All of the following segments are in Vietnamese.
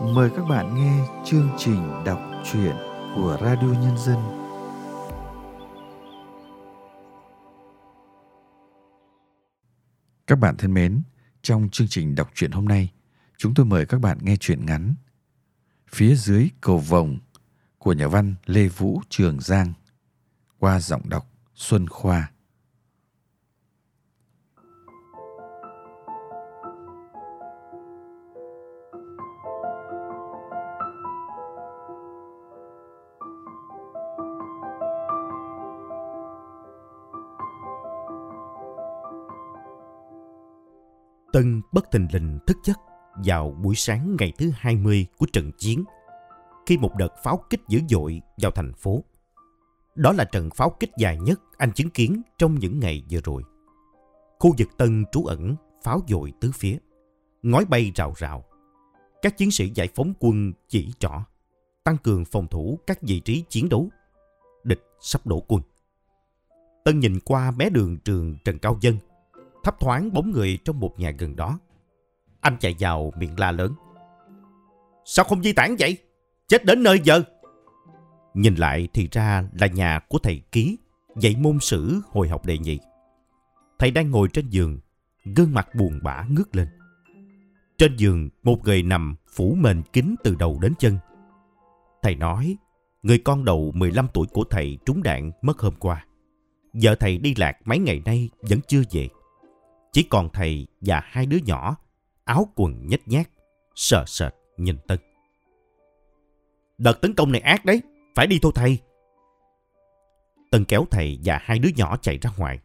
mời các bạn nghe chương trình đọc truyện của Radio Nhân dân. Các bạn thân mến, trong chương trình đọc truyện hôm nay, chúng tôi mời các bạn nghe truyện ngắn Phía dưới cầu vồng của nhà văn Lê Vũ Trường Giang qua giọng đọc Xuân Khoa. Tân bất thình lình thức giấc vào buổi sáng ngày thứ 20 của trận chiến khi một đợt pháo kích dữ dội vào thành phố. Đó là trận pháo kích dài nhất anh chứng kiến trong những ngày vừa rồi. Khu vực Tân trú ẩn, pháo dội tứ phía, ngói bay rào rào. Các chiến sĩ giải phóng quân chỉ trỏ, tăng cường phòng thủ các vị trí chiến đấu. Địch sắp đổ quân. Tân nhìn qua mé đường trường Trần Cao Dân, thấp thoáng bóng người trong một nhà gần đó. Anh chạy vào miệng la lớn. Sao không di tản vậy? Chết đến nơi giờ. Nhìn lại thì ra là nhà của thầy Ký, dạy môn sử hồi học đệ nhị. Thầy đang ngồi trên giường, gương mặt buồn bã ngước lên. Trên giường, một người nằm phủ mền kín từ đầu đến chân. Thầy nói, người con đầu 15 tuổi của thầy trúng đạn mất hôm qua. Vợ thầy đi lạc mấy ngày nay vẫn chưa về. Chỉ còn thầy và hai đứa nhỏ, áo quần nhếch nhác, sợ sệt nhìn Tân. Đợt tấn công này ác đấy, phải đi thôi thầy. Tân kéo thầy và hai đứa nhỏ chạy ra ngoài.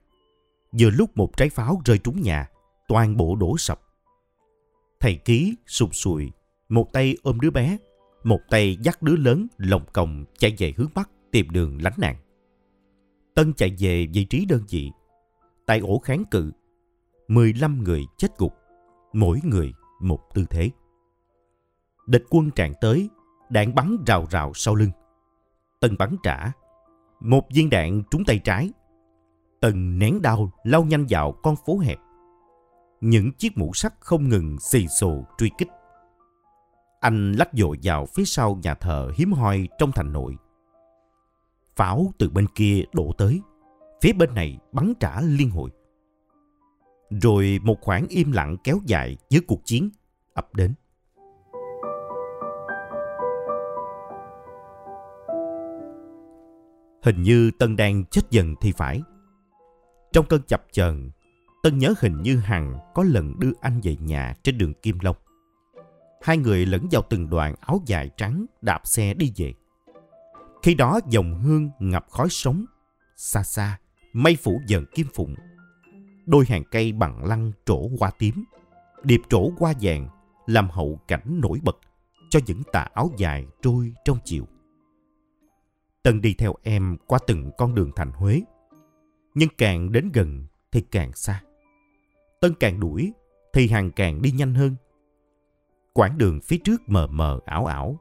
Vừa lúc một trái pháo rơi trúng nhà, toàn bộ đổ sập. Thầy ký sụp sùi, một tay ôm đứa bé, một tay dắt đứa lớn lồng còng chạy về hướng Bắc tìm đường lánh nạn. Tân chạy về vị trí đơn vị. Tại ổ kháng cự, 15 người chết gục, mỗi người một tư thế. Địch quân tràn tới, đạn bắn rào rào sau lưng. Tân bắn trả. Một viên đạn trúng tay trái. Tần nén đau lao nhanh vào con phố hẹp. Những chiếc mũ sắt không ngừng xì xồ truy kích. Anh lách dội vào phía sau nhà thờ hiếm hoi trong thành nội. Pháo từ bên kia đổ tới. Phía bên này bắn trả liên hồi. Rồi một khoảng im lặng kéo dài với cuộc chiến ập đến. Hình như Tân đang chết dần thì phải. Trong cơn chập chờn, Tân nhớ hình như Hằng có lần đưa anh về nhà trên đường Kim Long. Hai người lẫn vào từng đoàn áo dài trắng đạp xe đi về. Khi đó dòng hương ngập khói sống, xa xa, mây phủ dần kim phụng. Đôi hàng cây bằng lăng trổ hoa tím, điệp trổ hoa vàng làm hậu cảnh nổi bật cho những tà áo dài trôi trong chiều. Tân đi theo em qua từng con đường thành Huế. Nhưng càng đến gần thì càng xa. Tân càng đuổi thì hàng càng đi nhanh hơn. Quãng đường phía trước mờ mờ ảo ảo.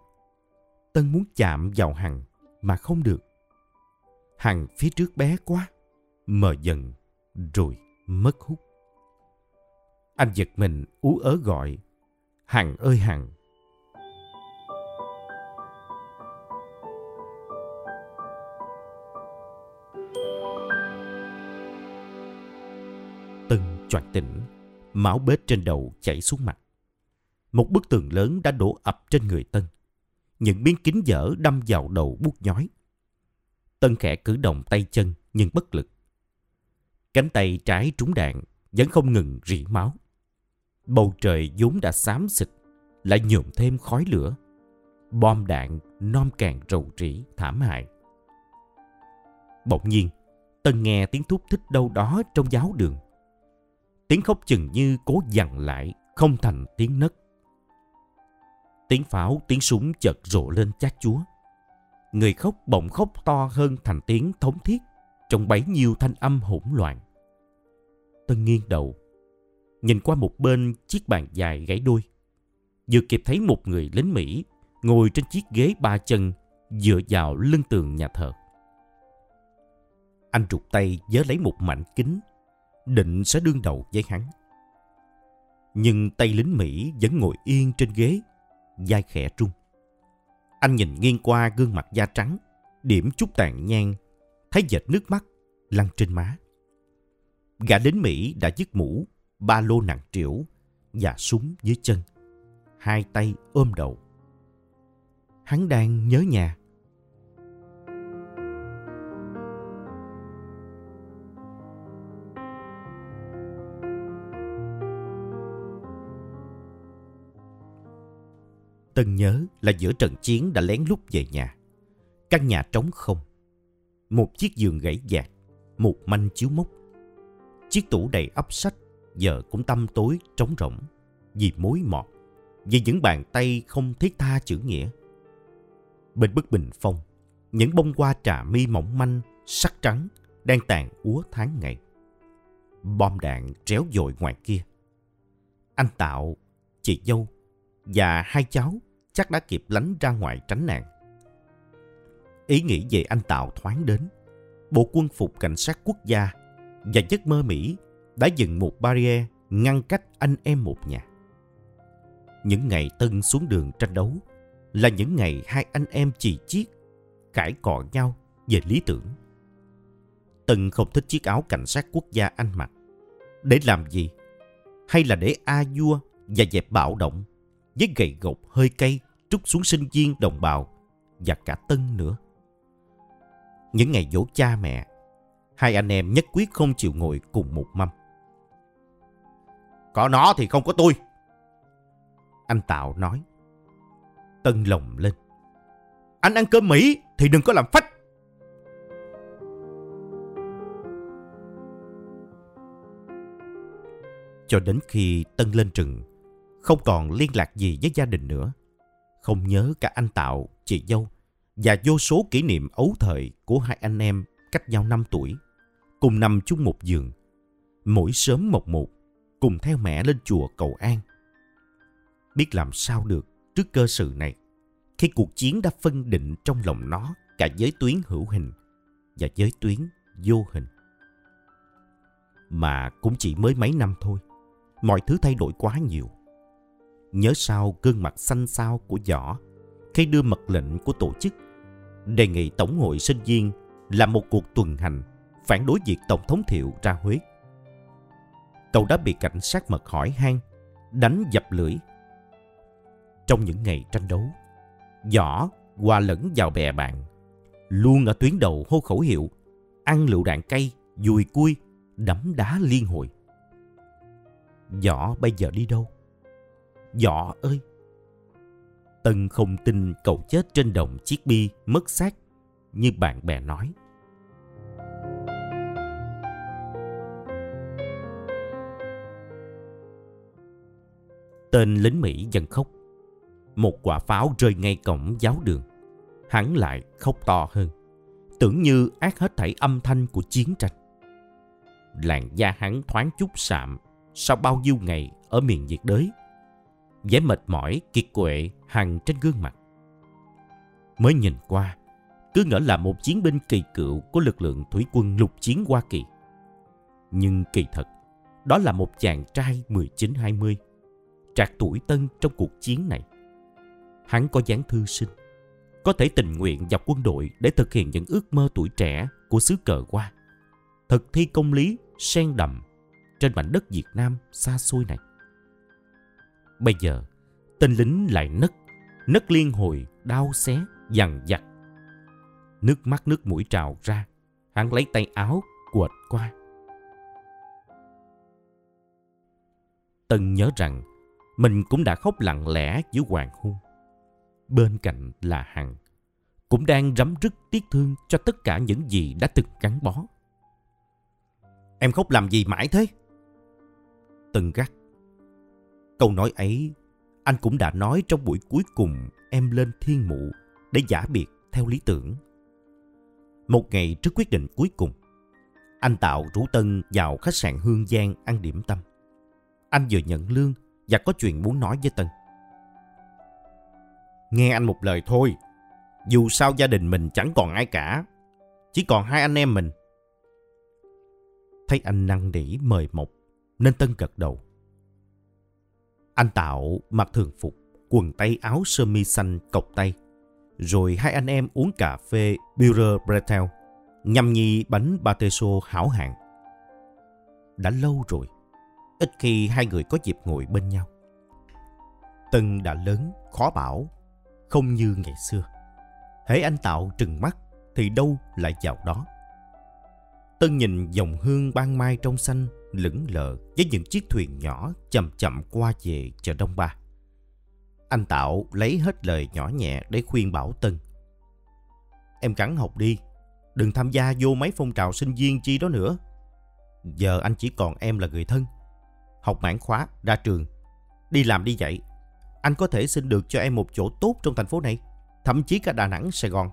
Tân muốn chạm vào Hằng mà không được. Hằng phía trước bé quá, mờ dần rồi mất hút. Anh giật mình ú ớ gọi, Hằng ơi Hằng, choạc tỉnh, máu bết trên đầu chảy xuống mặt. Một bức tường lớn đã đổ ập trên người Tân. Những miếng kính dở đâm vào đầu buốt nhói. Tân khẽ cử động tay chân nhưng bất lực. Cánh tay trái trúng đạn vẫn không ngừng rỉ máu. Bầu trời vốn đã xám xịt lại nhuộm thêm khói lửa. Bom đạn non càng rầu rĩ thảm hại. Bỗng nhiên, Tân nghe tiếng thúc thích đâu đó trong giáo đường. Tiếng khóc chừng như cố dằn lại, không thành tiếng nấc. Tiếng pháo, tiếng súng chợt rộ lên chát chúa. Người khóc bỗng khóc to hơn thành tiếng thống thiết trong bấy nhiêu thanh âm hỗn loạn. Tân nghiêng đầu, nhìn qua một bên chiếc bàn dài gãy đôi. Vừa kịp thấy một người lính Mỹ ngồi trên chiếc ghế ba chân dựa vào lưng tường nhà thờ. Anh trục tay vớ lấy một mảnh kính định sẽ đương đầu với hắn. Nhưng tay lính Mỹ vẫn ngồi yên trên ghế, dai khẽ trung. Anh nhìn nghiêng qua gương mặt da trắng, điểm chút tàn nhang, thấy dệt nước mắt lăn trên má. Gã đến Mỹ đã dứt mũ, ba lô nặng trĩu và súng dưới chân. Hai tay ôm đầu. Hắn đang nhớ nhà. Tân nhớ là giữa trận chiến đã lén lút về nhà. Căn nhà trống không. Một chiếc giường gãy dạt, một manh chiếu mốc. Chiếc tủ đầy ấp sách giờ cũng tăm tối trống rỗng vì mối mọt, vì những bàn tay không thiết tha chữ nghĩa. Bên bức bình phong, những bông hoa trà mi mỏng manh, sắc trắng đang tàn úa tháng ngày. Bom đạn tréo dội ngoài kia. Anh Tạo, chị dâu và hai cháu chắc đã kịp lánh ra ngoài tránh nạn. Ý nghĩ về anh Tạo thoáng đến. Bộ quân phục cảnh sát quốc gia và giấc mơ Mỹ đã dựng một barrier ngăn cách anh em một nhà. Những ngày Tân xuống đường tranh đấu là những ngày hai anh em chì chiết, cãi cọ nhau về lý tưởng. Tân không thích chiếc áo cảnh sát quốc gia anh mặc. Để làm gì? Hay là để a vua và dẹp bạo động với gậy gộc hơi cây trút xuống sinh viên đồng bào và cả Tân nữa. Những ngày dỗ cha mẹ, hai anh em nhất quyết không chịu ngồi cùng một mâm. Có nó thì không có tôi. Anh Tạo nói. Tân lồng lên. Anh ăn cơm Mỹ thì đừng có làm phách. Cho đến khi Tân lên rừng, không còn liên lạc gì với gia đình nữa. Không nhớ cả anh Tạo, chị dâu và vô số kỷ niệm ấu thời của hai anh em cách nhau 5 tuổi, cùng nằm chung một giường. Mỗi sớm một một, cùng theo mẹ lên chùa cầu an. Biết làm sao được trước cơ sự này, khi cuộc chiến đã phân định trong lòng nó cả giới tuyến hữu hình và giới tuyến vô hình. Mà cũng chỉ mới mấy năm thôi, mọi thứ thay đổi quá nhiều. Nhớ sao gương mặt xanh xao của Võ khi đưa mật lệnh của tổ chức đề nghị Tổng hội sinh viên làm một cuộc tuần hành phản đối việc Tổng thống Thiệu ra Huế cậu đã bị cảnh sát mật hỏi han, đánh dập lưỡi. Trong những ngày tranh đấu, Võ hòa lẫn vào bè bạn, luôn ở tuyến đầu hô khẩu hiệu, ăn lựu đạn cây, dùi cui, đấm đá liên hồi. Võ bây giờ đi đâu? Võ ơi! Tân không tin cậu chết trên đồng chiếc bi mất xác, như bạn bè nói. Tên lính Mỹ dần khóc. Một quả pháo rơi ngay cổng giáo đường. Hắn lại khóc to hơn. Tưởng như ác hết thảy âm thanh của chiến tranh. Làn da hắn thoáng chút sạm, sau bao nhiêu ngày ở miền nhiệt đới vẻ mệt mỏi, kiệt quệ hằn trên gương mặt. Mới nhìn qua, cứ ngỡ là một chiến binh kỳ cựu của lực lượng thủy quân lục chiến Hoa Kỳ. Nhưng kỳ thật, đó là một chàng trai 19-20 trạc tuổi tân trong cuộc chiến này. Hắn có dáng thư sinh, có thể tình nguyện vào quân đội để thực hiện những ước mơ tuổi trẻ của xứ cờ qua. Thực thi công lý sen đậm trên mảnh đất Việt Nam xa xôi này. Bây giờ, tên lính lại nấc, nấc liên hồi, đau xé, dằn vặt. Nước mắt nước mũi trào ra, hắn lấy tay áo quệt qua. Tân nhớ rằng mình cũng đã khóc lặng lẽ dưới hoàng hôn. Bên cạnh là Hằng, cũng đang rắm rứt tiếc thương cho tất cả những gì đã từng gắn bó. Em khóc làm gì mãi thế? Tân gắt. Câu nói ấy, anh cũng đã nói trong buổi cuối cùng em lên thiên mụ để giả biệt theo lý tưởng. Một ngày trước quyết định cuối cùng, anh Tạo rủ Tân vào khách sạn Hương Giang ăn điểm tâm. Anh vừa nhận lương và có chuyện muốn nói với Tân. Nghe anh một lời thôi. Dù sao gia đình mình chẳng còn ai cả. Chỉ còn hai anh em mình. Thấy anh năn nỉ mời mọc nên Tân gật đầu. Anh Tạo mặc thường phục, quần tây áo sơ mi xanh cộc tay. Rồi hai anh em uống cà phê Bureau Bretel, nhâm nhi bánh Bateso hảo hạng. Đã lâu rồi, ít khi hai người có dịp ngồi bên nhau. Tân đã lớn, khó bảo, không như ngày xưa. Hễ anh Tạo trừng mắt thì đâu lại vào đó. Tân nhìn dòng hương ban mai trong xanh lững lờ với những chiếc thuyền nhỏ chậm chậm qua về chợ Đông Ba. Anh Tạo lấy hết lời nhỏ nhẹ để khuyên bảo Tân. Em gắng học đi, đừng tham gia vô mấy phong trào sinh viên chi đó nữa. Giờ anh chỉ còn em là người thân. Học mãn khóa, ra trường, đi làm đi dạy. Anh có thể xin được cho em một chỗ tốt trong thành phố này, thậm chí cả Đà Nẵng, Sài Gòn.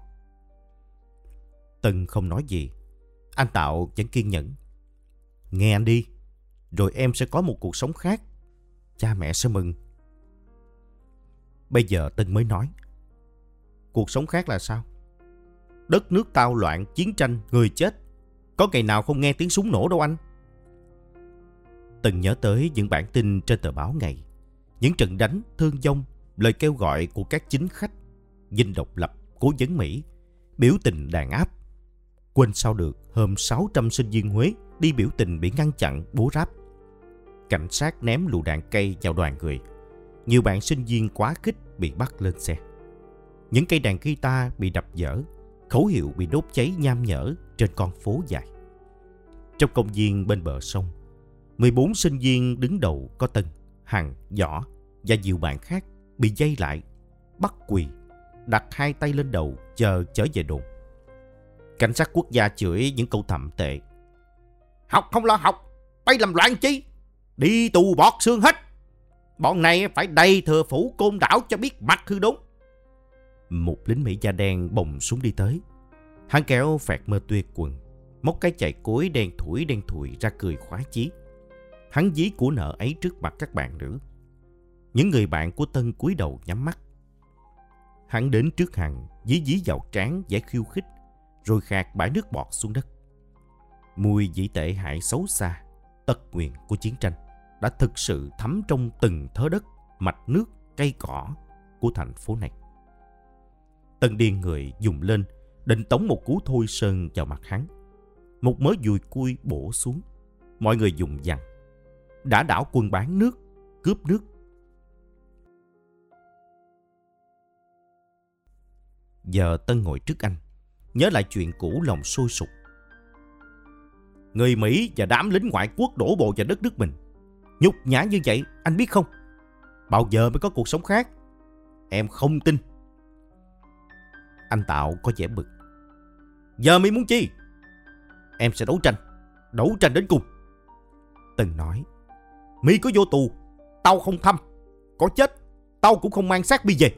Tân không nói gì. Anh Tạo vẫn kiên nhẫn. Nghe anh đi, rồi em sẽ có một cuộc sống khác. Cha mẹ sẽ mừng. Bây giờ Tân mới nói. Cuộc sống khác là sao? Đất nước tao loạn, chiến tranh, người chết. Có ngày nào không nghe tiếng súng nổ đâu anh. Tân nhớ tới những bản tin trên tờ báo ngày. Những trận đánh, thương vong, lời kêu gọi của các chính khách, dinh độc lập, cố vấn Mỹ, biểu tình đàn áp. Quên sao được hôm 600 sinh viên Huế đi biểu tình bị ngăn chặn, bố ráp. Cảnh sát ném lựu đạn cây vào đoàn người. Nhiều bạn sinh viên quá khích bị bắt lên xe. Những cây đàn guitar bị đập dở, khẩu hiệu bị đốt cháy nham nhở trên con phố dài. Trong công viên bên bờ sông, 14 sinh viên đứng đầu có Tân, Hằng, Võ và nhiều bạn khác bị dây lại, bắt quỳ, đặt hai tay lên đầu chờ trở về đồn. Cảnh sát quốc gia chửi những câu thậm tệ. Học không lo học, bay làm loạn chi? Đi tù bọt xương hết. Bọn này phải đầy thừa phủ côn đảo cho biết mặt hư đúng. Một lính Mỹ da đen bồng súng đi tới. Hắn kéo phẹt mơ tuyệt quần, móc cái chạy cối đen thủi đen thùi ra cười khoái chí. Hắn dí của nợ ấy trước mặt các bạn nữ. Những người bạn của Tân cúi đầu nhắm mắt. Hắn đến trước hàng dí dí vào trán giải khiêu khích, rồi khạc bãi nước bọt xuống đất. Mùi dĩ tệ hại xấu xa, tật nguyện của chiến tranh đã thực sự thấm trong từng thớ đất, mạch nước, cây cỏ của thành phố này. Tân điên người dùng lên, định tống một cú thôi sơn vào mặt hắn. Một mớ dùi cui bổ xuống. Mọi người dùng dằn. Đã đảo quân bán nước, cướp nước. Giờ Tân ngồi trước anh, nhớ lại chuyện cũ lòng sôi sục. Người Mỹ và đám lính ngoại quốc đổ bộ vào đất nước mình. Nhục nhã như vậy, anh biết không? Bao giờ mới có cuộc sống khác? Em không tin. Anh Tạo có vẻ bực. Giờ mới muốn chi? Em sẽ đấu tranh. Đấu tranh đến cùng. Từng nói. Mỹ có vô tù. Tao không thăm. Có chết. Tao cũng không mang xác bi về.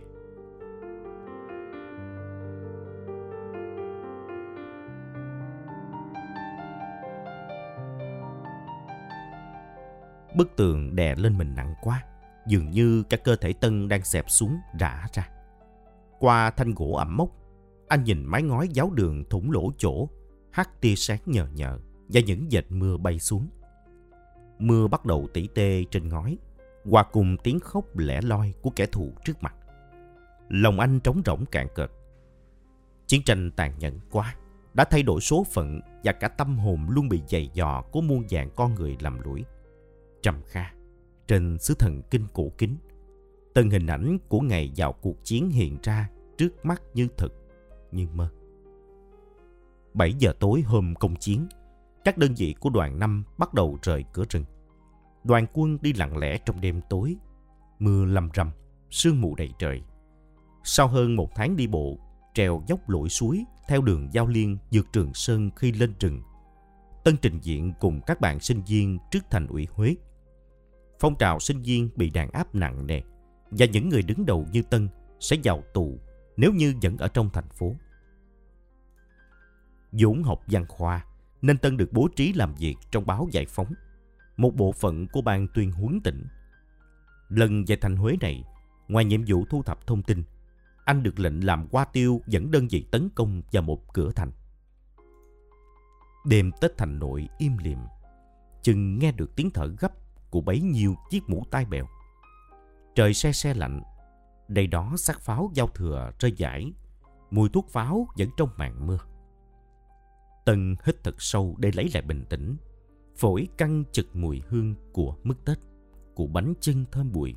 Bức tường đè lên mình nặng quá. Dường như cả cơ thể Tân đang xẹp xuống rã ra. Qua thanh gỗ ẩm mốc, anh nhìn mái ngói giáo đường thủng lỗ chỗ, hắt tia sáng nhờ nhờ và những dệt mưa bay xuống. Mưa bắt đầu tỉ tê trên ngói, hòa cùng tiếng khóc lẻ loi của kẻ thù trước mặt. Lòng anh trống rỗng cạn cợt. Chiến tranh tàn nhẫn quá, đã thay đổi số phận và cả tâm hồn luôn bị dày dò của muôn vàng con người lầm lũi. Trầm kha, trên xứ thần kinh cổ kính, từng hình ảnh của ngày vào cuộc chiến hiện ra trước mắt như thực, như mơ. 7 giờ tối hôm công chiến, các đơn vị của đoàn 5 bắt đầu rời cửa rừng. Đoàn quân đi lặng lẽ trong đêm tối, mưa lâm râm, sương mù đầy trời. Sau hơn một tháng đi bộ, trèo dốc lội suối theo đường giao liên dược Trường Sơn khi lên rừng, Tân trình diện cùng các bạn sinh viên trước thành ủy Huế. Phong trào sinh viên bị đàn áp nặng nề và những người đứng đầu như Tân sẽ vào tù nếu như vẫn ở trong thành phố. Dũng học văn khoa nên Tân được bố trí làm việc trong báo Giải Phóng, một bộ phận của ban tuyên huấn tỉnh. Lần về thành Huế này, ngoài nhiệm vụ thu thập thông tin, anh được lệnh làm qua tiêu dẫn đơn vị tấn công vào một cửa thành. Đêm Tết thành nội im lìm, chừng nghe được tiếng thở gấp của bấy nhiêu chiếc mũ tai bèo. Trời se se lạnh, Đây đó xác pháo giao thừa rơi rải, mùi thuốc pháo vẫn trong màn mưa. Tân hít thật sâu để lấy lại bình tĩnh, phổi căng chực mùi hương của mứt Tết, của bánh chưng thơm bụi.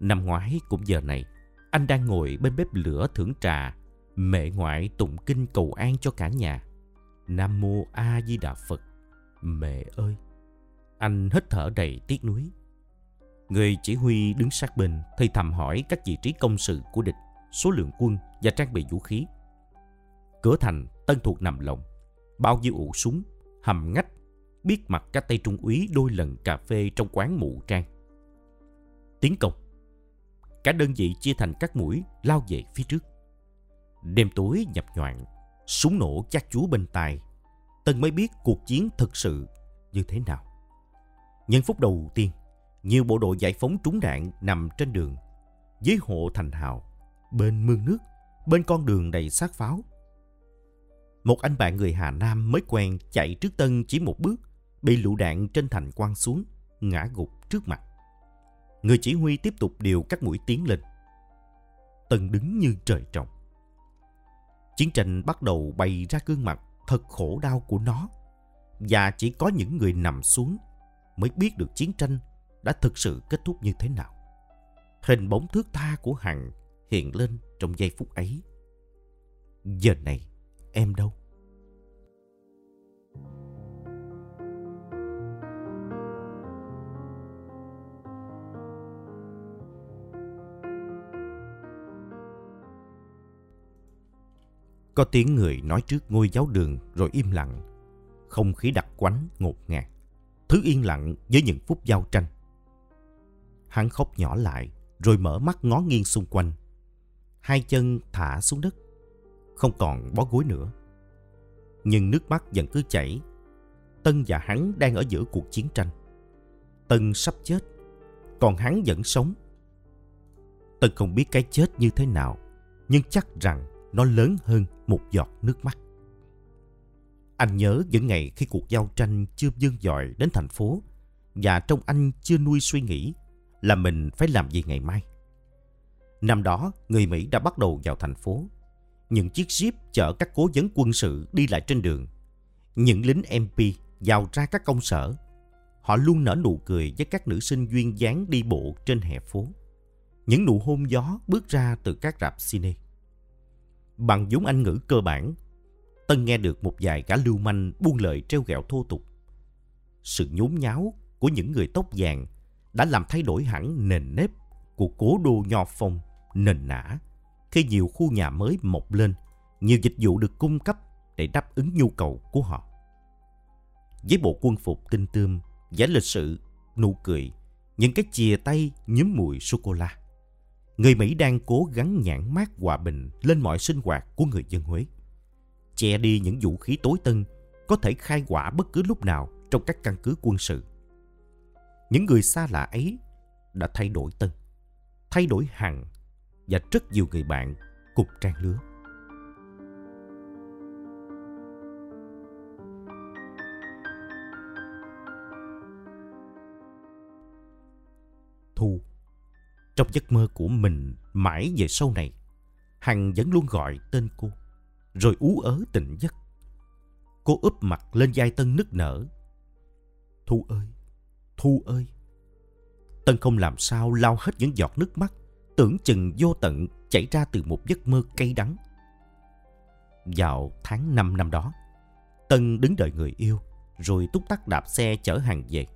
Năm ngoái cũng giờ này, anh đang ngồi bên bếp lửa thưởng trà, mẹ ngoại tụng kinh cầu an cho cả nhà. Nam mô A Di Đà Phật. Mẹ ơi! Anh hít thở đầy tiếc nuối. Người chỉ huy đứng sát bên thì thầm hỏi các vị trí công sự của địch, số lượng quân và trang bị vũ khí. Cửa thành tân thuộc nằm lòng, bao nhiêu ụ súng, hầm ngách, biết mặt các tay trung úy đôi lần cà phê trong quán mụ trang. Tiến công. Cả đơn vị chia thành các mũi lao về phía trước. Đêm tối nhập nhoạn, súng nổ chát chúa bên tai. Tân mới biết cuộc chiến thực sự như thế nào. Nhân phút đầu tiên, nhiều bộ đội giải phóng trúng đạn nằm trên đường, dưới hộ thành hào, bên mương nước, bên con đường đầy sát pháo. Một anh bạn người Hà Nam mới quen chạy trước Tân chỉ một bước, bị lựu đạn trên thành quăng xuống, ngã gục trước mặt. Người chỉ huy tiếp tục điều các mũi tiến lên. Tân đứng như trời trồng. Chiến tranh bắt đầu bày ra gương mặt thật khổ đau của nó. Và chỉ có những người nằm xuống mới biết được chiến tranh đã thực sự kết thúc như thế nào. Hình bóng thước tha của Hằng hiện lên trong giây phút ấy. Giờ này, em đâu? Có tiếng người nói trước ngôi giáo đường rồi im lặng. Không khí đặc quánh ngột ngạt. Thứ yên lặng với những phút giao tranh. Hắn khóc nhỏ lại, rồi mở mắt ngó nghiêng xung quanh. Hai chân thả xuống đất. Không còn bó gối nữa. Nhưng nước mắt vẫn cứ chảy. Tân và hắn đang ở giữa cuộc chiến tranh. Tân sắp chết. Còn hắn vẫn sống. Tân không biết cái chết như thế nào. Nhưng chắc rằng nó lớn hơn một giọt nước mắt. Anh nhớ những ngày khi cuộc giao tranh chưa dâng dọi đến thành phố và trong anh chưa nuôi suy nghĩ là mình phải làm gì ngày mai. Năm đó, người Mỹ đã bắt đầu vào thành phố. Những chiếc jeep chở các cố vấn quân sự đi lại trên đường. Những lính MP vào ra các công sở. Họ luôn nở nụ cười với các nữ sinh duyên dáng đi bộ trên hè phố. Những nụ hôn gió bước ra từ các rạp cine. Bằng vốn Anh ngữ cơ bản, Tân nghe được một vài gã lưu manh buông lời treo gẹo thô tục. Sự nhốn nháo của những người tóc vàng đã làm thay đổi hẳn nền nếp của cố đô nho phong nền nã khi nhiều khu nhà mới mọc lên, nhiều dịch vụ được cung cấp để đáp ứng nhu cầu của họ. Với bộ quân phục tinh tươm, vẻ lịch sự, nụ cười, những cái chìa tay nhúm mùi sô-cô-la người Mỹ đang cố gắng nhãn mát hòa bình lên mọi sinh hoạt của người dân Huế. Che đi những vũ khí tối tân có thể khai quả bất cứ lúc nào trong các căn cứ quân sự. Những người xa lạ ấy đã thay đổi Tân, thay đổi Hằng và rất nhiều người bạn cục trang lứa. Thu trong giấc mơ của mình mãi về sau này, Hằng vẫn luôn gọi tên cô, rồi ú ớ tỉnh giấc. Cô úp mặt lên vai Tân nức nở. Thu ơi, Thu ơi. Tân không làm sao lau hết những giọt nước mắt, tưởng chừng vô tận chảy ra từ một giấc mơ cay đắng. Vào tháng 5 năm đó, Tân đứng đợi người yêu, rồi túc tắc đạp xe chở hàng về.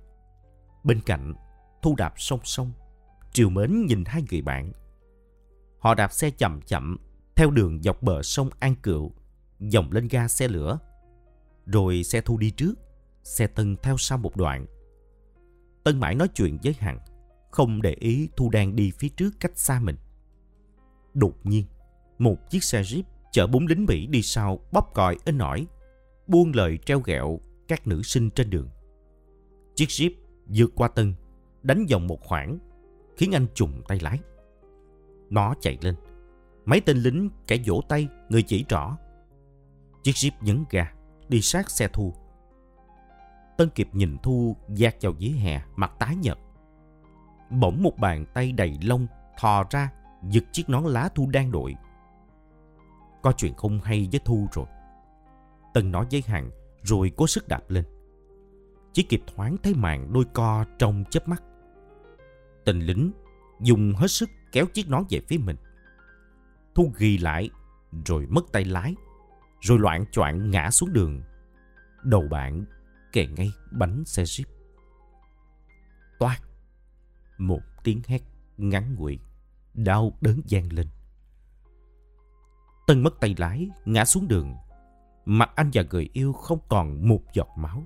Bên cạnh, Thu đạp song song, triều mến nhìn hai người bạn. Họ đạp xe chậm chậm theo đường dọc bờ sông An Cựu, dòng lên ga xe lửa. Rồi xe Thu đi trước, xe Tân theo sau một đoạn. Tân mãi nói chuyện với Hằng, không để ý Thu đang đi phía trước cách xa mình. Đột nhiên, một chiếc xe Jeep chở bốn lính Mỹ đi sau bóp còi inh nổi, buông lời treo ghẹo các nữ sinh trên đường. Chiếc Jeep vượt qua Tân, đánh vòng một khoảng khiến anh trùng tay lái. Nó chạy lên. Mấy tên lính kẻ vỗ tay, người chỉ trỏ. Chiếc jeep nhấn ga, đi sát xe Thu. Tân kịp nhìn Thu dạt vào dưới hè, mặt tái nhợt. Bỗng một bàn tay đầy lông thò ra, giật chiếc nón lá Thu đang đội. Có chuyện không hay với Thu rồi. Tân nói với Hằng rồi cố sức đạp lên. Chỉ kịp thoáng thấy màn đôi co trong chớp mắt. Tình lính dùng hết sức kéo chiếc nón về phía mình. Thu ghi lại rồi mất tay lái, rồi loạn choạng ngã xuống đường. Đầu bạn kề ngay bánh xe jeep. Toát! Một tiếng hét ngắn ngủi, đau đớn gian lên. Tân mất tay lái, ngã xuống đường. Mặt anh và người yêu không còn một giọt máu.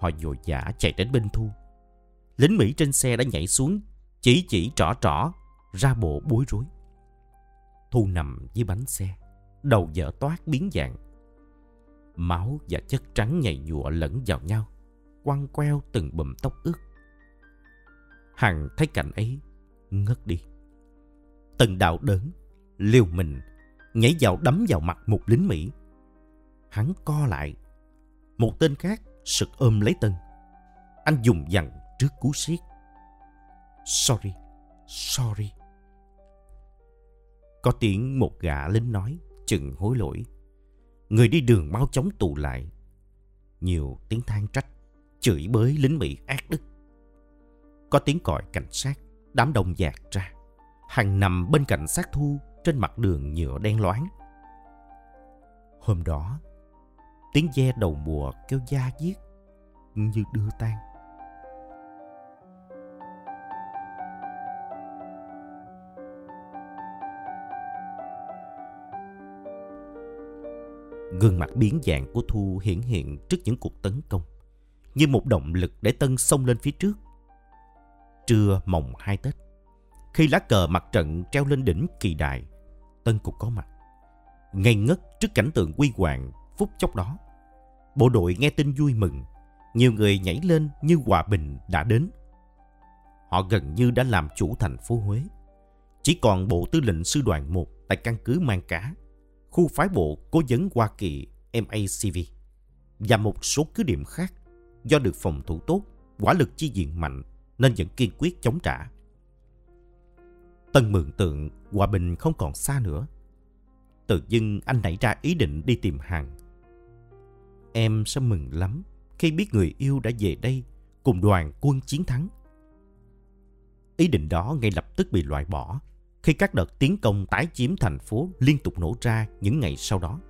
Họ dội dã chạy đến bên Thu. Lính Mỹ trên xe đã nhảy xuống, chỉ chỉ trỏ trỏ, ra bộ bối rối. Thu nằm dưới bánh xe, đầu dở toát biến dạng. Máu và chất trắng nhầy nhụa lẫn vào nhau, quăng queo từng bùm tóc ướt. Hằng thấy cảnh ấy, ngất đi. Tần đạo đớn, liều mình, nhảy vào đấm vào mặt một lính Mỹ. Hắn co lại. Một tên khác sực ôm lấy Tân. Anh dùng dằn trước cú siết. Sorry, sorry. Có tiếng một gã lính nói, chừng hối lỗi. Người đi đường mau chóng tù lại. Nhiều tiếng than trách, chửi bới lính Mỹ ác đức. Có tiếng còi cảnh sát, đám đông dạt ra. Hằng nằm bên cạnh xác thu trên mặt đường nhựa đen loáng. Hôm đó, tiếng ve đầu mùa kêu da diết như đưa tan. Gương mặt biến dạng của Thu hiển hiện trước những cuộc tấn công, như một động lực để Tân xông lên phía trước. Trưa mồng hai Tết, khi lá cờ mặt trận treo lên đỉnh kỳ đài, Tân cũng có mặt. Ngây ngất trước cảnh tượng quy hoàng phút chốc đó. Bộ đội nghe tin vui mừng, nhiều người nhảy lên như hòa bình đã đến. Họ gần như đã làm chủ thành phố Huế. Chỉ còn Bộ Tư lệnh Sư đoàn 1 tại căn cứ Mang Cá khu phái bộ cố vấn Hoa Kỳ MACV và một số cứ điểm khác do được phòng thủ tốt, quả lực chi diện mạnh nên vẫn kiên quyết chống trả. Tân mường tượng hòa bình không còn xa nữa. Tự dưng anh nảy ra ý định đi tìm hàng. Em sẽ mừng lắm khi biết người yêu đã về đây cùng đoàn quân chiến thắng. Ý định đó ngay lập tức bị loại bỏ khi các đợt tiến công tái chiếm thành phố liên tục nổ ra những ngày sau đó.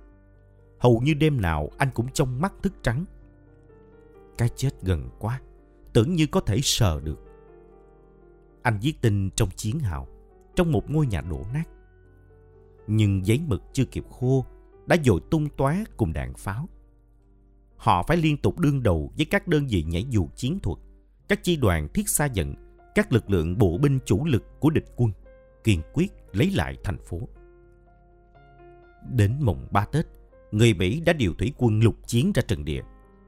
Hầu như đêm nào anh cũng trong mắt thức trắng. Cái chết gần quá, tưởng như có thể sờ được. Anh viết tin trong chiến hào, trong một ngôi nhà đổ nát. Nhưng giấy mực chưa kịp khô, đã dội tung tóe cùng đạn pháo. Họ phải liên tục đương đầu với các đơn vị nhảy dù chiến thuật, các chi đoàn thiết xa dận, các lực lượng bộ binh chủ lực của địch quân kiên quyết lấy lại thành phố. Đến mùng 3 Tết, người Mỹ đã điều thủy quân lục chiến ra trận địa.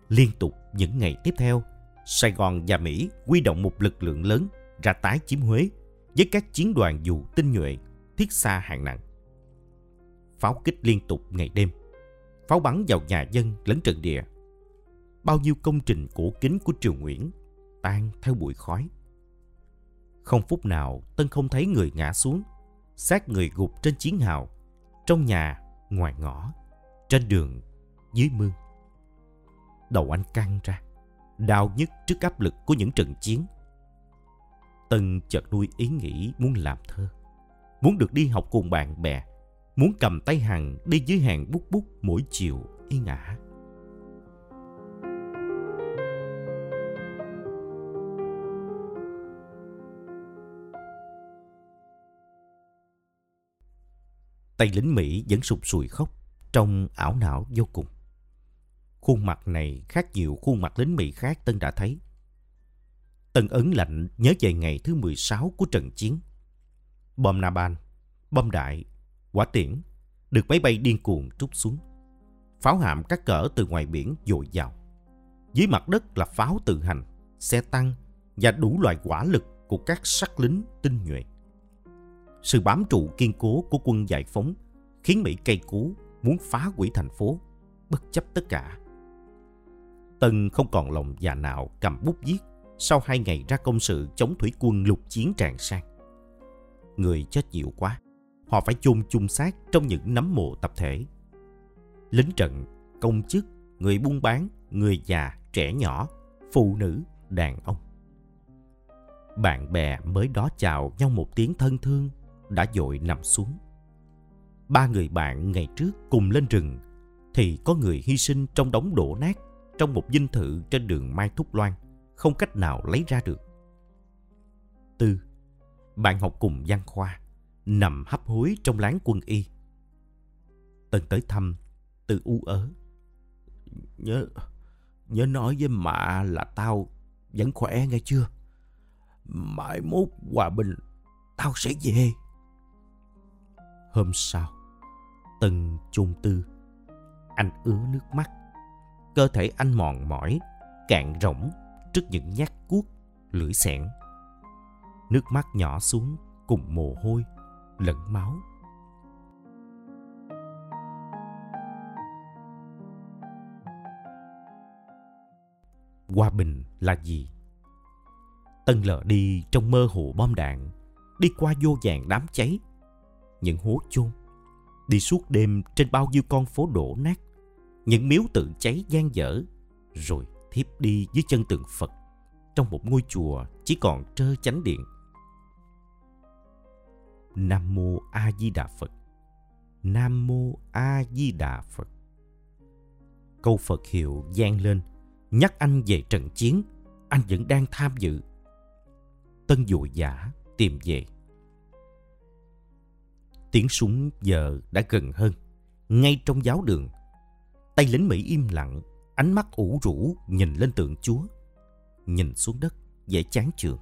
Liên tục những ngày tiếp theo, Sài Gòn và Mỹ quy động một lực lượng lớn ra tái chiếm Huế với các chiến đoàn dù tinh nhuệ, thiết xa hạng nặng. Pháo kích liên tục ngày đêm, pháo bắn vào nhà dân lẫn trận địa. Bao nhiêu công trình cổ kính của Triều Nguyễn tan theo bụi khói. Không phút nào Tân không thấy người ngã xuống, xác người gục trên chiến hào, trong nhà, ngoài ngõ, trên đường, dưới mương. Đầu anh căng ra, đau nhức trước áp lực của những trận chiến. Tân chợt nuôi ý nghĩ muốn làm thơ, muốn được đi học cùng bạn bè, muốn cầm tay Hằng đi dưới hàng bút bút mỗi chiều yên ả. Tay lính Mỹ vẫn sụp sùi khóc, trông ảo não vô cùng. Khuôn mặt này khác nhiều khuôn mặt lính Mỹ khác Tân đã thấy. Tân ấn lạnh nhớ về ngày thứ 16 của trận chiến. Bom Naban, bom đại, quả tiễn được máy bay điên cuồng trút xuống. Pháo hạm các cỡ từ ngoài biển dội vào. Dưới mặt đất là pháo tự hành, xe tăng và đủ loại quả lực của các sắc lính tinh nhuệ. Sự bám trụ kiên cố của quân giải phóng khiến Mỹ cây cú muốn phá hủy thành phố, bất chấp tất cả. Tân không còn lòng già nào cầm bút viết sau hai ngày ra công sự chống thủy quân lục chiến tràn sang. người chết nhiều quá. Họ phải chôn chung xác trong những nấm mộ tập thể. Lính trận, công chức, người buôn bán, người già, trẻ nhỏ, phụ nữ, đàn ông. Bạn bè mới đó chào nhau một tiếng thân thương, đã dội nằm xuống. Ba người bạn ngày trước cùng lên rừng, thì có người hy sinh trong đống đổ nát trong một dinh thự trên đường Mai Thúc Loan, không cách nào lấy ra được. Tư, bạn học cùng Giang Khoa, nằm hấp hối trong láng quân y. Tân tới thăm, từ u ớ. Nhớ, nhớ nói với mạ là tao vẫn khỏe nghe chưa? Mãi mốt hòa bình, tao sẽ về. Hôm sau, từng chung tư, anh ứa nước mắt. Cơ thể anh mòn mỏi, cạn rỗng trước những nhát cuốc, lưỡi xẻng. Nước mắt nhỏ xuống cùng mồ hôi, lẫn máu. Hòa bình là gì? Tân lờ đi trong mơ hồ bom đạn, đi qua vô vàng đám cháy, những hố chôn, đi suốt đêm trên bao nhiêu con phố đổ nát, những miếu tự cháy gian dở, rồi thiếp đi dưới chân tượng Phật trong một ngôi chùa chỉ còn trơ chánh điện. Nam mô A Di Đà Phật. Nam mô A Di Đà Phật. Câu Phật hiệu vang lên, nhắc anh về trận chiến, anh vẫn đang tham dự. Tân dội giả tìm về. Tiếng súng giờ đã gần hơn, ngay trong giáo đường. Tay lính Mỹ im lặng, ánh mắt ủ rũ nhìn lên tượng Chúa. Nhìn xuống đất, dễ chán chường.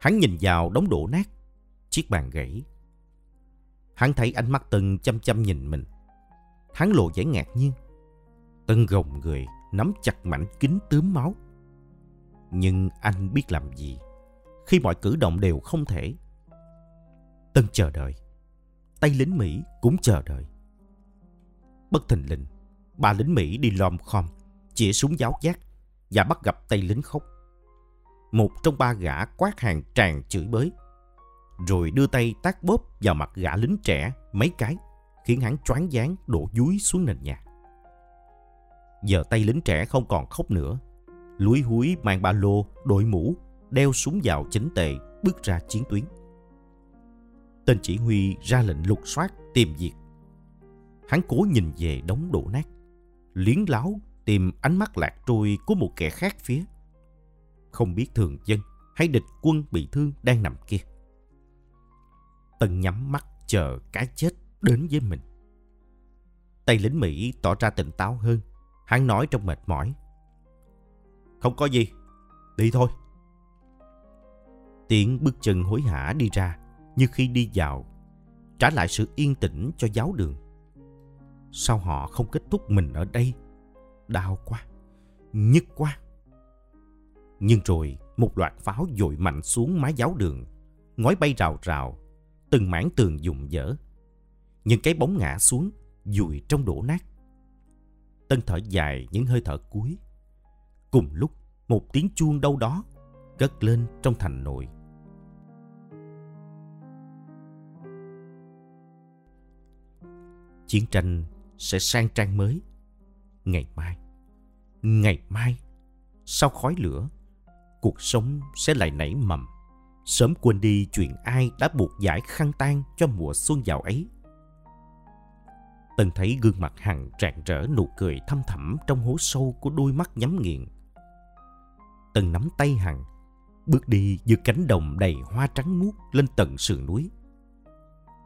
Hắn nhìn vào đống đổ nát, chiếc bàn gãy. Hắn thấy ánh mắt Tân chăm chăm nhìn mình. Hắn lộ vẻ ngạc nhiên. Tân gồng người, nắm chặt mảnh kính tướm máu. Nhưng anh biết làm gì khi mọi cử động đều không thể. Tân chờ đợi. Tay lính Mỹ cũng chờ đợi. Bất thình lình, ba lính Mỹ đi lom khom, chĩa súng giáo giác và bắt gặp tay lính khóc. Một trong ba gã quát hàng tràn chửi bới, rồi đưa tay tác bóp vào mặt gã lính trẻ mấy cái, khiến hắn choáng váng đổ dúi xuống nền nhà. Giờ tay lính trẻ không còn khóc nữa, lúi húi mang ba lô, đội mũ, đeo súng vào chính tệ, bước ra chiến tuyến. Tên chỉ huy ra lệnh lục soát tìm việc. Hắn cố nhìn về đống đổ nát, liến láo tìm ánh mắt lạc trôi của một kẻ khác phía. Không biết thường dân hay địch quân bị thương đang nằm kia. Tân nhắm mắt chờ cái chết đến với mình. Tay lính Mỹ tỏ ra tỉnh táo hơn. Hắn nói trong mệt mỏi. Không có gì, đi thôi. Tiếng bước chân hối hả đi ra như khi đi vào, trả lại sự yên tĩnh cho giáo đường. Sao họ không kết thúc mình ở đây? Đau quá, nhức quá. Nhưng rồi một loạt pháo dội mạnh xuống mái giáo đường, ngói bay rào rào, từng mảng tường dùng dở. Những cái bóng ngã xuống, dùi trong đổ nát. Tân thở dài những hơi thở cuối. Cùng lúc, một tiếng chuông đâu đó cất lên trong thành nội. Chiến tranh sẽ sang trang mới. Ngày mai, ngày mai, sau khói lửa, cuộc sống sẽ lại nảy mầm. Sớm quên đi chuyện ai đã buộc giải khăn tan cho mùa xuân giàu ấy. Tân thấy gương mặt Hằng rạng rỡ nụ cười thâm thẳm trong hố sâu của đôi mắt nhắm nghiền. Tân nắm tay Hằng, bước đi giữa cánh đồng đầy hoa trắng muốt lên tận sườn núi.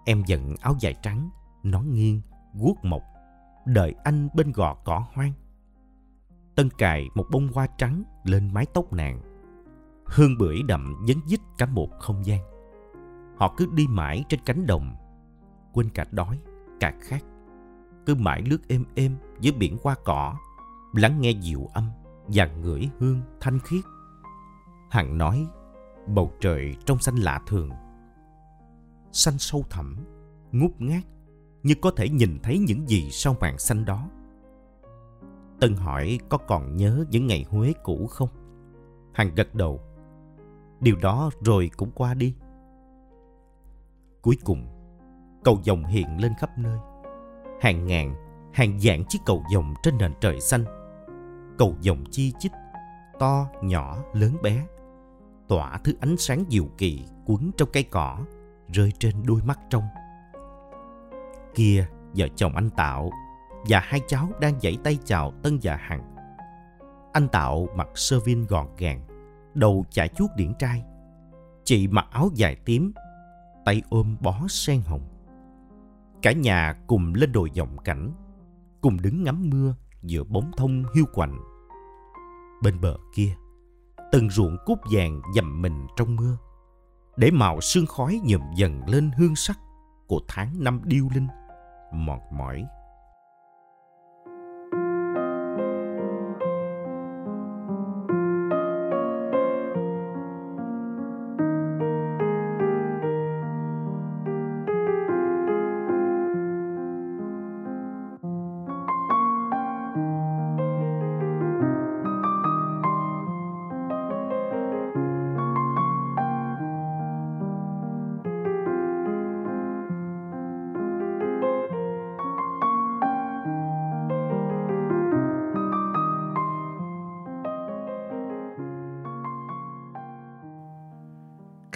Em giận áo dài trắng, nón nghiêng, guốc mộc, đợi anh bên gò cỏ hoang. Tân cài một bông hoa trắng lên mái tóc nàng. Hương bưởi đậm dấn dít cả một không gian. Họ cứ đi mãi trên cánh đồng, quên cả đói, cả khát. Cứ mãi lướt êm êm dưới biển hoa cỏ, lắng nghe dịu âm và ngửi hương thanh khiết. Hằng nói, bầu trời trong xanh lạ thường. Xanh sâu thẳm, ngút ngát như có thể nhìn thấy những gì sau màn xanh đó. Tân hỏi có còn nhớ những ngày Huế cũ không? Hằng gật đầu. Điều đó rồi cũng qua đi. Cuối cùng, cầu vồng hiện lên khắp nơi. Hàng ngàn, hàng dạng chiếc cầu vồng trên nền trời xanh. Cầu vồng chi chít, to, nhỏ, lớn bé. Tỏa thứ ánh sáng diệu kỳ cuốn trong cây cỏ, rơi trên đôi mắt trong. Kia, vợ chồng anh Tạo và hai cháu đang giãy tay chào Tân và Hằng. Anh Tạo mặc sơ vin gọn gàng, đầu chải chuốt điển trai. Chị mặc áo dài tím, tay ôm bó sen hồng. Cả nhà cùng lên đồi dòng cảnh, cùng đứng ngắm mưa giữa bóng thông hiu quạnh. Bên bờ kia, từng ruộng cúc vàng dầm mình trong mưa, để màu sương khói nhùm dần lên hương sắc của tháng năm điêu linh, mòn mỏi.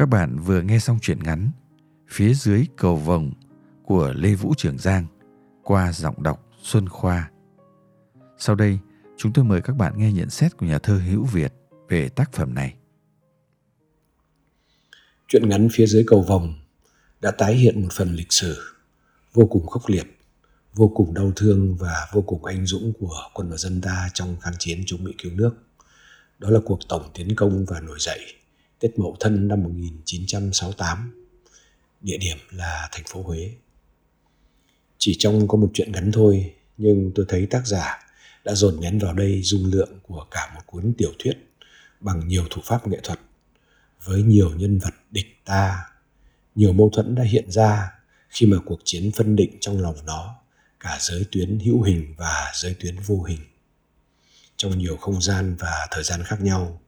Các bạn vừa nghe xong truyện ngắn Phía dưới cầu vồng của Lê Vũ Trường Giang qua giọng đọc Xuân Khoa. Sau đây, chúng tôi mời các bạn nghe nhận xét của nhà thơ Hữu Việt về tác phẩm này. Chuyện ngắn Phía dưới cầu vồng đã tái hiện một phần lịch sử vô cùng khốc liệt, vô cùng đau thương và vô cùng anh dũng của quân và dân ta trong kháng chiến chống Mỹ cứu nước. Đó là cuộc tổng tiến công và nổi dậy Tết Mậu Thân năm 1968. Địa điểm là thành phố Huế. Chỉ trong có một chuyện ngắn thôi, nhưng tôi thấy tác giả đã dồn nén vào đây dung lượng của cả một cuốn tiểu thuyết bằng nhiều thủ pháp nghệ thuật với nhiều nhân vật địch ta nhiều mâu thuẫn đã hiện ra khi mà cuộc chiến phân định trong lòng nó cả giới tuyến hữu hình và giới tuyến vô hình trong nhiều không gian và thời gian khác nhau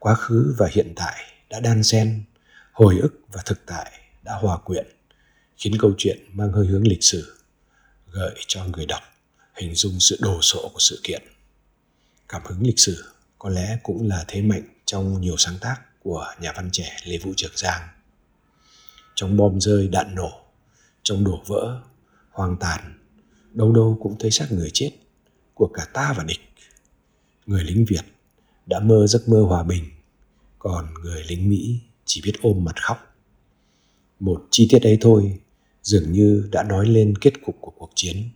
quá khứ và hiện tại đã đan xen, hồi ức và thực tại đã hòa quyện, khiến câu chuyện mang hơi hướng lịch sử, gợi cho người đọc hình dung sự đồ sộ của sự kiện. Cảm hứng lịch sử có lẽ cũng là thế mạnh trong nhiều sáng tác của nhà văn trẻ lê vũ trường giang. Trong bom rơi đạn nổ, trong đổ vỡ, hoang tàn, đâu đâu cũng thấy xác người chết của cả ta và địch, người lính việt đã mơ giấc mơ hòa bình. Còn người lính mỹ chỉ biết ôm mặt khóc. Một chi tiết ấy thôi dường như đã nói lên kết cục của cuộc chiến.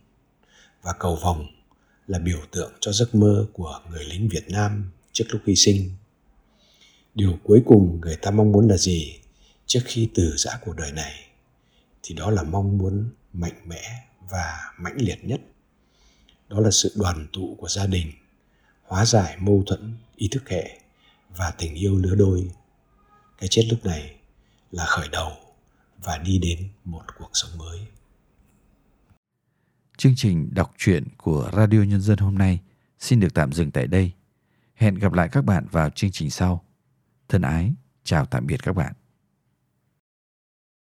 Và cầu vòng là biểu tượng cho giấc mơ của người lính việt nam trước lúc hy sinh. Điều cuối cùng người ta mong muốn là gì trước khi từ giã cuộc đời này? Thì đó là mong muốn mạnh mẽ và mãnh liệt nhất. Đó là sự đoàn tụ của gia đình, hóa giải mâu thuẫn ý thức hệ và tình yêu lứa đôi. Cái chết lúc này là khởi đầu và đi đến một cuộc sống mới. Chương trình đọc truyện của radio nhân dân hôm nay xin được tạm dừng tại đây. Hẹn gặp lại các bạn vào chương trình sau. Thân ái, chào tạm biệt các bạn.